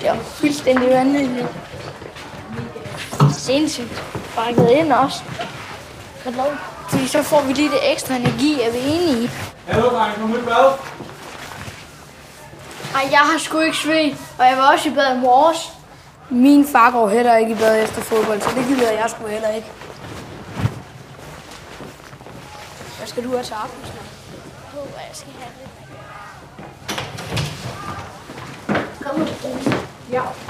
Det er fuldstændig vanvittigt. Sindssygt. Bakket ind også. Godt lov. Fordi så får vi lige det ekstra energi, er vi enige? Hallo, dreng, kom ud bad. Ej, jeg har sgu ikke svedt, og jeg var også i bad i morges. Min far går heller ikke i bad efter fodbold, så det gider jeg sgu heller ikke. Hvad skal du have til aftensmad? Jeg håber, jeg skal have det. Yeah.